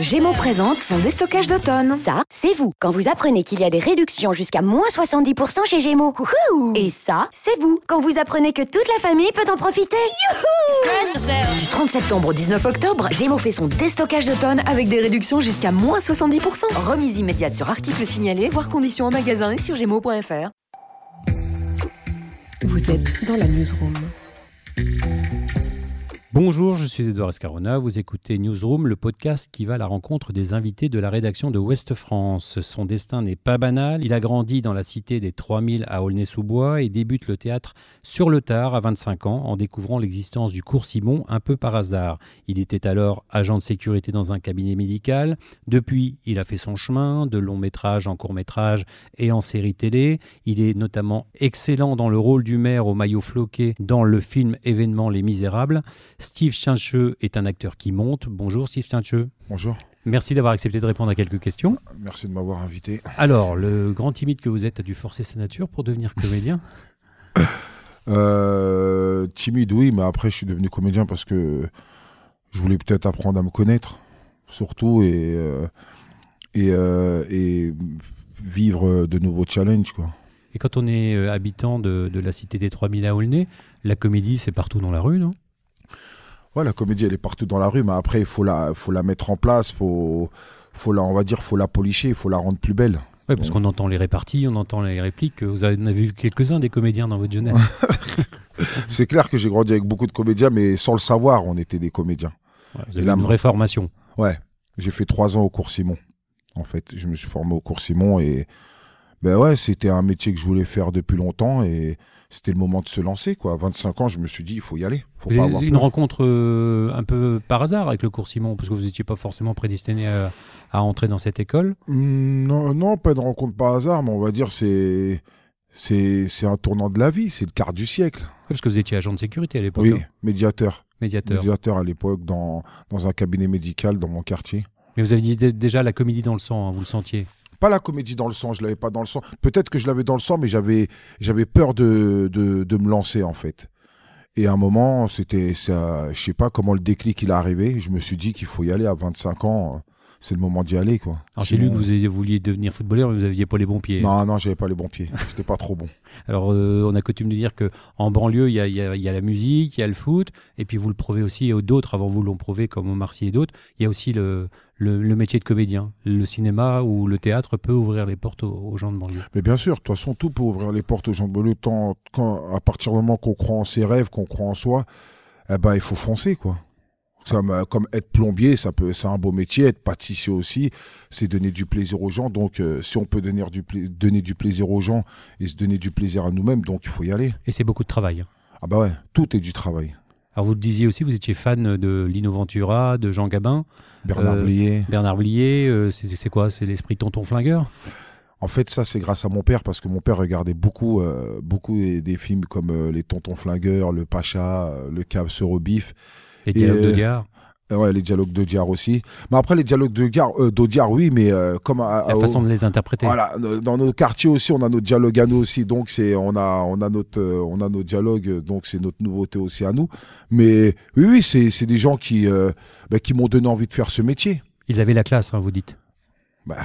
Gémeaux présente son déstockage d'automne. Ça, c'est vous. Quand vous apprenez qu'il y a des réductions jusqu'à moins 70% chez Gémeaux. Wouhou Et ça, c'est vous. Quand vous apprenez que toute la famille peut en profiter. Youhou Du 30 septembre au 19 octobre, Gémeaux fait son déstockage d'automne avec des réductions jusqu'à moins 70%. Remise immédiate sur articles signalés, voire conditions en magasin et sur gémeaux.fr. Vous êtes dans la newsroom. Bonjour, je suis Edouard Escarona. Vous écoutez Newsroom, le podcast qui va à la rencontre des invités de la rédaction de Ouest France. Son destin n'est pas banal. Il a grandi dans la cité des 3000 à Aulnay-sous-Bois et débute le théâtre sur le tard à 25 ans en découvrant l'existence du cours Simon un peu par hasard. Il était alors agent de sécurité dans un cabinet médical. Depuis, il a fait son chemin de long métrage en court métrage et en série télé. Il est notamment excellent dans le rôle du maire au maillot floqué dans le film événement Les Misérables. Steve Chincheux est un acteur qui monte. Bonjour Steve Chincheux. Bonjour. Merci d'avoir accepté de répondre à quelques questions. Merci de m'avoir invité. Alors, le grand timide que vous êtes a dû forcer sa nature pour devenir comédien euh, Timide, oui, mais après, je suis devenu comédien parce que je voulais peut-être apprendre à me connaître, surtout, et, euh, et, euh, et, vivre de nouveaux challenges, quoi. Et quand on est habitant de, de la cité des 3000 à Aulnay, la comédie, c'est partout dans la rue, non? Ouais, la comédie, elle est partout dans la rue, mais après, il faut la, faut la mettre en place, faut, faut la, on va dire, faut la policher, il faut la rendre plus belle. Oui, parce qu'on entend les réparties, on entend les répliques. Vous en avez vu quelques-uns des comédiens dans votre jeunesse. c'est clair que j'ai grandi avec beaucoup de comédiens, mais sans le savoir, on était des comédiens. Ouais, vous avez une vraie formation. Ouais, j'ai fait trois ans au cours Simon. En fait, je me suis formé au cours Simon et ben ouais, c'était un métier que je voulais faire depuis longtemps et c'était le moment de se lancer. Quoi. À 25 ans, je me suis dit, il faut y aller. Faut vous pas avez avoir une peur. rencontre euh, un peu par hasard avec le cours Simon, parce que vous n'étiez pas forcément prédestiné à, à, entrer dans cette école? Mmh, non, non, pas de rencontre par hasard, mais on va dire c'est c'est un tournant de la vie, c'est le quart du siècle. Parce que vous étiez agent de sécurité à l'époque. Oui, hein médiateur. Médiateur. Médiateur à l'époque dans, dans un cabinet médical dans mon quartier. Mais vous aviez déjà la comédie dans le sang, hein, vous le sentiez pas la comédie dans le sang, je l'avais pas dans le sang. Peut-être que je l'avais dans le sang, mais j'avais j'avais peur de, de, de, me lancer en fait. Et à un moment, c'était ça, je sais pas comment le déclic il est arrivé. Je me suis dit qu'il faut y aller à 25 ans. C'est le moment d'y aller quoi. Alors j'ai lu que vous vouliez devenir footballeur, mais vous aviez pas les bons pieds. Non non, j'avais pas les bons pieds. J'étais pas trop bon. Alors euh, on a coutume de dire que en banlieue il y a, y, a, y a, la musique, il y a le foot, et puis vous le prouvez aussi, et d'autres avant vous l'ont prouvé comme Omar Sy et d'autres. Il y a aussi le, le, le, métier de comédien. Le cinéma ou le théâtre peut ouvrir les portes aux, aux gens de banlieue. Mais bien sûr, de toute façon, tout peut ouvrir les portes aux gens de banlieue. Tant, quand, à partir du moment qu'on croit en ses rêves, qu'on croit en soi, eh ben, il faut foncer, quoi. Comme, comme, être plombier, ça peut, c'est un beau métier. Être pâtissier aussi, c'est donner du plaisir aux gens. Donc, euh, si on peut donner du, donner du plaisir aux gens et se donner du plaisir à nous-mêmes, donc il faut y aller. Et c'est beaucoup de travail. Hein. Ah bah ouais, tout est du travail. Alors vous le disiez aussi, vous étiez fan de Lino Ventura, de Jean Gabin. Bernard euh, Blier. Bernard Blier, euh, c'est quoi? C'est l'esprit tonton flingueur? En fait, ça, c'est grâce à mon père, parce que mon père regardait beaucoup, euh, beaucoup des, des films comme euh, Les Tontons Flingueurs, Le Pacha, euh, Le Cave sur au bif. Les dialogues de Diard. Ouais, les dialogues de Diard aussi. Mais après, les dialogues de Diard, euh, oui, mais euh, comme à, la façon de les interpréter. Voilà, dans nos quartiers aussi, on a nos dialogues à nous aussi, donc c'est on a on a notre euh, on a nos dialogues, donc c'est notre nouveauté aussi à nous. Mais oui, oui, c'est c'est des gens qui bah, qui m'ont donné envie de faire ce métier. Ils avaient la classe, hein, vous dites. Bah,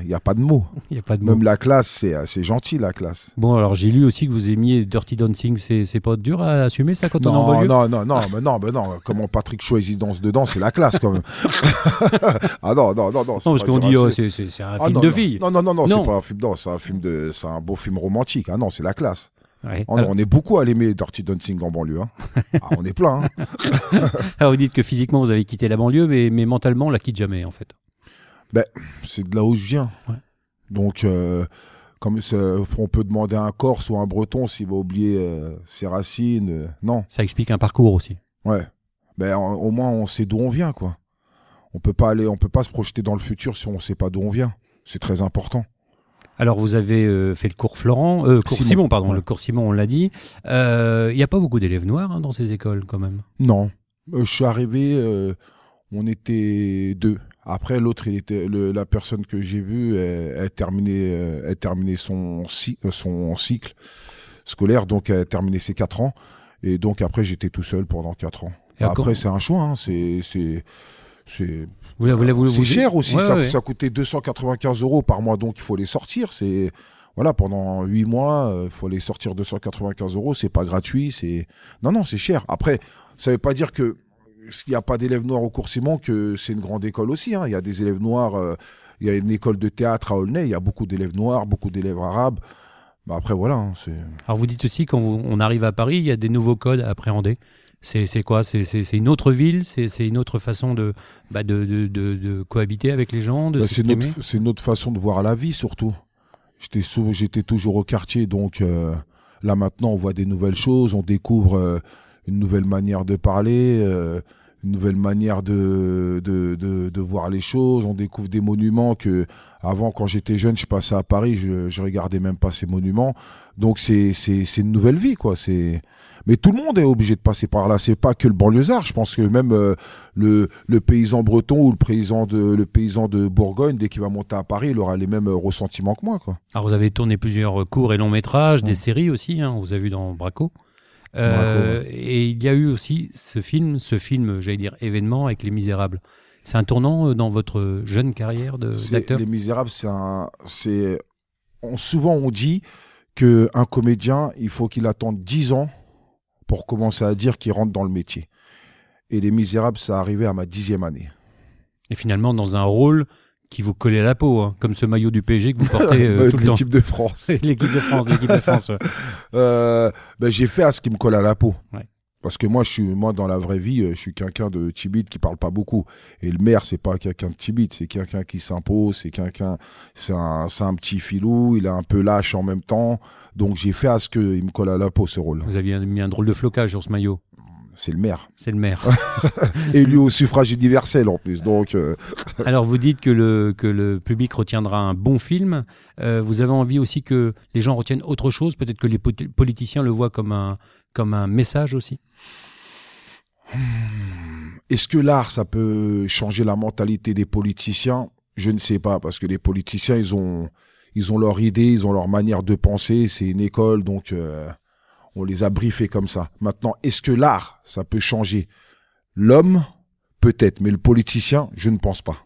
il n'y a, a, pas de mots. Il y a pas de Même mots. la classe, c'est gentil, la classe. Bon, alors j'ai lu aussi que vous aimiez Dirty Dancing. C'est pas dur à assumer ça quand non, on est en Non, non, non, mais non, mais non. Comment Patrick Choisy danse dedans, c'est la classe quand même. ah non, non, non, non. Non, parce qu'on dit, oh, c'est un ah, film non, de non. filles. Non, non, non, non, c'est pas un film, non, c'est un film de, c'est un beau film romantique. Ah non, c'est la classe. Ouais. Non, alors, on est beaucoup à l'aimer Dirty Dancing en banlieue. Hein. Ah, on est plein. Hein. alors, vous dites que physiquement vous avez quitté la banlieue, mais, mais mentalement on la quitte jamais en fait. C'est de là où je viens. Ouais. Donc, euh, comme on peut demander à un Corse ou à un Breton s'il va oublier euh, ses racines. euh, non, Ça explique un parcours aussi. ouais. Ben, en- au moins, on sait d'où on vient, quoi. On peut pas aller, on peut pas se projeter dans le futur si on sait pas d'où on vient. C'est très important. Alors vous avez fait le cours Florent, euh, cours Simon, Simon, pardon, ouais. le cours Simon, on l'a dit. Il n'y a pas beaucoup d'élèves noirs hein, dans ces écoles quand même. Non, je suis arrivé, on était deux. Après, l'autre, il était le- la personne que j'ai vue, elle, elle terminait, euh, elle terminait son, euh, son cycle scolaire, donc elle a terminé ses quatre ans. Et donc après, j'étais tout seul pendant quatre ans. Et Après, encore- c'est un choix. hein, c'est, c'est, c'est cher aussi. Ouais, ça, ouais. ça coûtait 295 euros par mois, donc il faut les sortir. C'est voilà, pendant 8 mois, il faut les sortir 295 euros. C'est pas gratuit. C'est non, non, c'est cher. Après, ça veut pas dire que s'il n'y a pas d'élèves noirs au cours Simon, que c'est une grande école aussi. hein. Il y a des élèves noirs. euh, il y a une école de théâtre à Aulnay. Il y a beaucoup d'élèves noirs, beaucoup d'élèves arabes. Bah après, voilà. hein, Alors vous dites aussi, quand vous- on arrive à Paris, il y a des nouveaux codes à appréhender. C'est quoi? C'est une autre ville? C'est une autre façon de, bah, de, de, de- de cohabiter avec les gens Bah, c'est notre, notre façon de voir la vie surtout. J'étais toujours au quartier, donc euh, là maintenant on voit des nouvelles choses, on découvre euh, une nouvelle manière de parler, euh, une nouvelle manière de, de, de, de voir les choses, on découvre des monuments que avant quand j'étais jeune je passais à Paris, je, je regardais même pas ces monuments. Donc c'est c'est c'est une nouvelle vie quoi. C'est mais tout le monde est obligé de passer par là. C'est pas que le banlieusard. Je pense que même euh, le, le paysan breton ou le paysan de le paysan de Bourgogne, dès qu'il va monter à Paris, il aura les mêmes euh, ressentiments que moi quoi. Alors vous avez tourné plusieurs courts et longs métrages, des séries aussi, hein, vous a vu dans Braco. Euh, Et il y a eu aussi ce film, ce film, j'allais dire événement avec Les Misérables. C'est un tournant euh, dans votre jeune carrière d'acteur? Les Misérables, c'est un, on, souvent on dit que un comédien, il faut qu'il attende 10 ans pour commencer à dire qu'il rentre dans le métier. Et Les Misérables, ça arrivé à ma dixième année. Et finalement dans un rôle qui vous collait à la peau, hein, comme ce maillot du PSG que vous portez euh, tout le temps. L'équipe de France. L'équipe de France, l'équipe de France. ouais. Euh, ben, j'ai fait à ce qui me colle à la peau. Ouais. Parce que moi, je suis, moi, dans la vraie vie, euh, je suis quelqu'un de timide qui parle pas beaucoup. Et le maire, c'est pas quelqu'un de timide, c'est quelqu'un qui s'impose, c'est quelqu'un, c'est un, un petit filou, il est un peu lâche en même temps. Donc, j'ai fait à ce qu'il me colle à la peau, ce rôle. Vous aviez mis un drôle de flocage sur ce maillot. C'est le maire. C'est le maire. Élu au suffrage universel, en plus. Donc, euh, Alors vous dites que le, que le public retiendra un bon film. Euh, vous avez envie aussi que les gens retiennent autre chose? Peut-être que les politiciens le voient comme un, comme un message aussi? Est-ce que l'art, ça peut changer la mentalité des politiciens? Je ne sais pas, parce que les politiciens, ils ont, ils ont leur idée, ils ont leur manière de penser. C'est une école, donc euh, on les a briefés comme ça. Maintenant, est-ce que l'art, ça peut changer L'homme, peut-être, mais le politicien, je ne pense pas.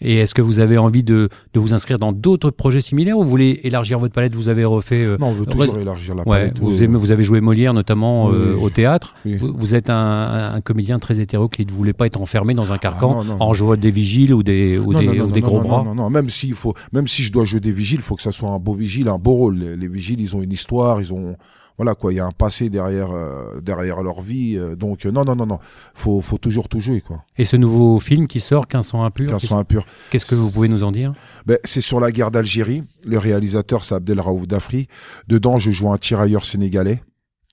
Et est-ce que vous avez envie de, de vous inscrire dans d'autres projets similaires ou vous voulez élargir votre palette? Vous avez refait. euh, Non, on veut toujours élargir la ouais, palette. vous, oui. aimez- vous avez joué Molière notamment Oui, euh, au théâtre. Oui. Vous, vous êtes un, un comédien très hétéroclite. Vous voulez pas être enfermé dans un carcan non, non, en jouant des vigiles ou des, ou Non, des, ou gros bras. Non, non, non. Même, s'il faut, même si je dois jouer des vigiles, il faut que ça soit un beau vigile, un beau rôle. Les, les vigiles, ils ont une histoire, ils ont. Voilà quoi, il y a un passé derrière, euh, derrière leur vie. euh, donc, euh, non, non, non, non. Faut, faut toujours tout jouer, quoi. Et ce nouveau film qui sort, 1500 impurs, Qu'un qu'est-ce- sang impur. qu'est-ce que vous pouvez nous en dire? Ben, c'est sur la guerre d'Algérie. Le réalisateur, c'est Abdel Raouf Dafri. Dedans, je joue un tirailleur sénégalais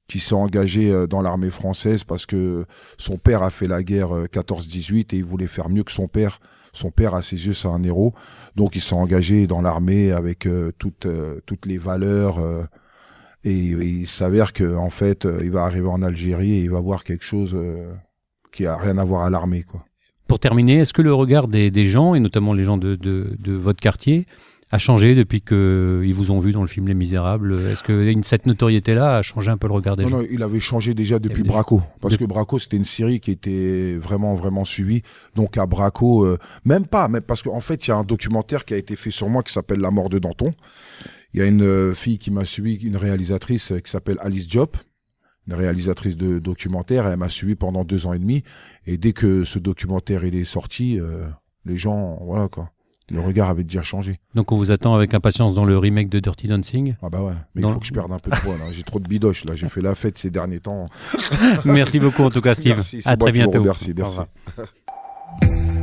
qui s'est engagé euh, dans l'armée française parce que son père a fait la guerre euh, 14-18 et il voulait faire mieux que son père. Son père, à ses yeux, c'est un héros. Donc, il s'est engagé dans l'armée avec euh, toutes, euh, toutes les valeurs. Euh, et, et il s'avère que en fait, euh, il va arriver en Algérie et il va voir quelque chose euh, qui a rien à voir à l'armée, quoi. Pour terminer, est-ce que le regard des, des gens, et notamment les gens de, de, de votre quartier, a changé depuis qu'ils vous ont vu dans le film Les Misérables? Est-ce que cette notoriété-là a changé un peu le regard des Non, gens? non, il avait changé déjà depuis déjà- Braco. Parce De- que Braco, c'était une série qui était vraiment, vraiment suivie. Donc à Braco, euh, même pas, même parce qu'en fait, il y a un documentaire qui a été fait sur moi qui s'appelle La mort de Danton. Il y a une euh, fille qui m'a suivi, une réalisatrice euh, qui s'appelle Alice Diop, une réalisatrice de documentaire. Elle m'a suivi pendant deux ans et demi. Et dès que ce documentaire il est sorti, euh, les gens, voilà quoi. Le regard avait déjà changé. Donc on vous attend avec impatience dans le remake de Dirty Dancing. Ah bah ouais. Mais Dans- il faut que je perde un peu de poids là. J'ai trop de bidoche là. J'ai fait la fête ces derniers temps. Merci beaucoup en tout cas Steve. Merci, à très bientôt. merci. revoir.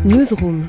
Newsroom.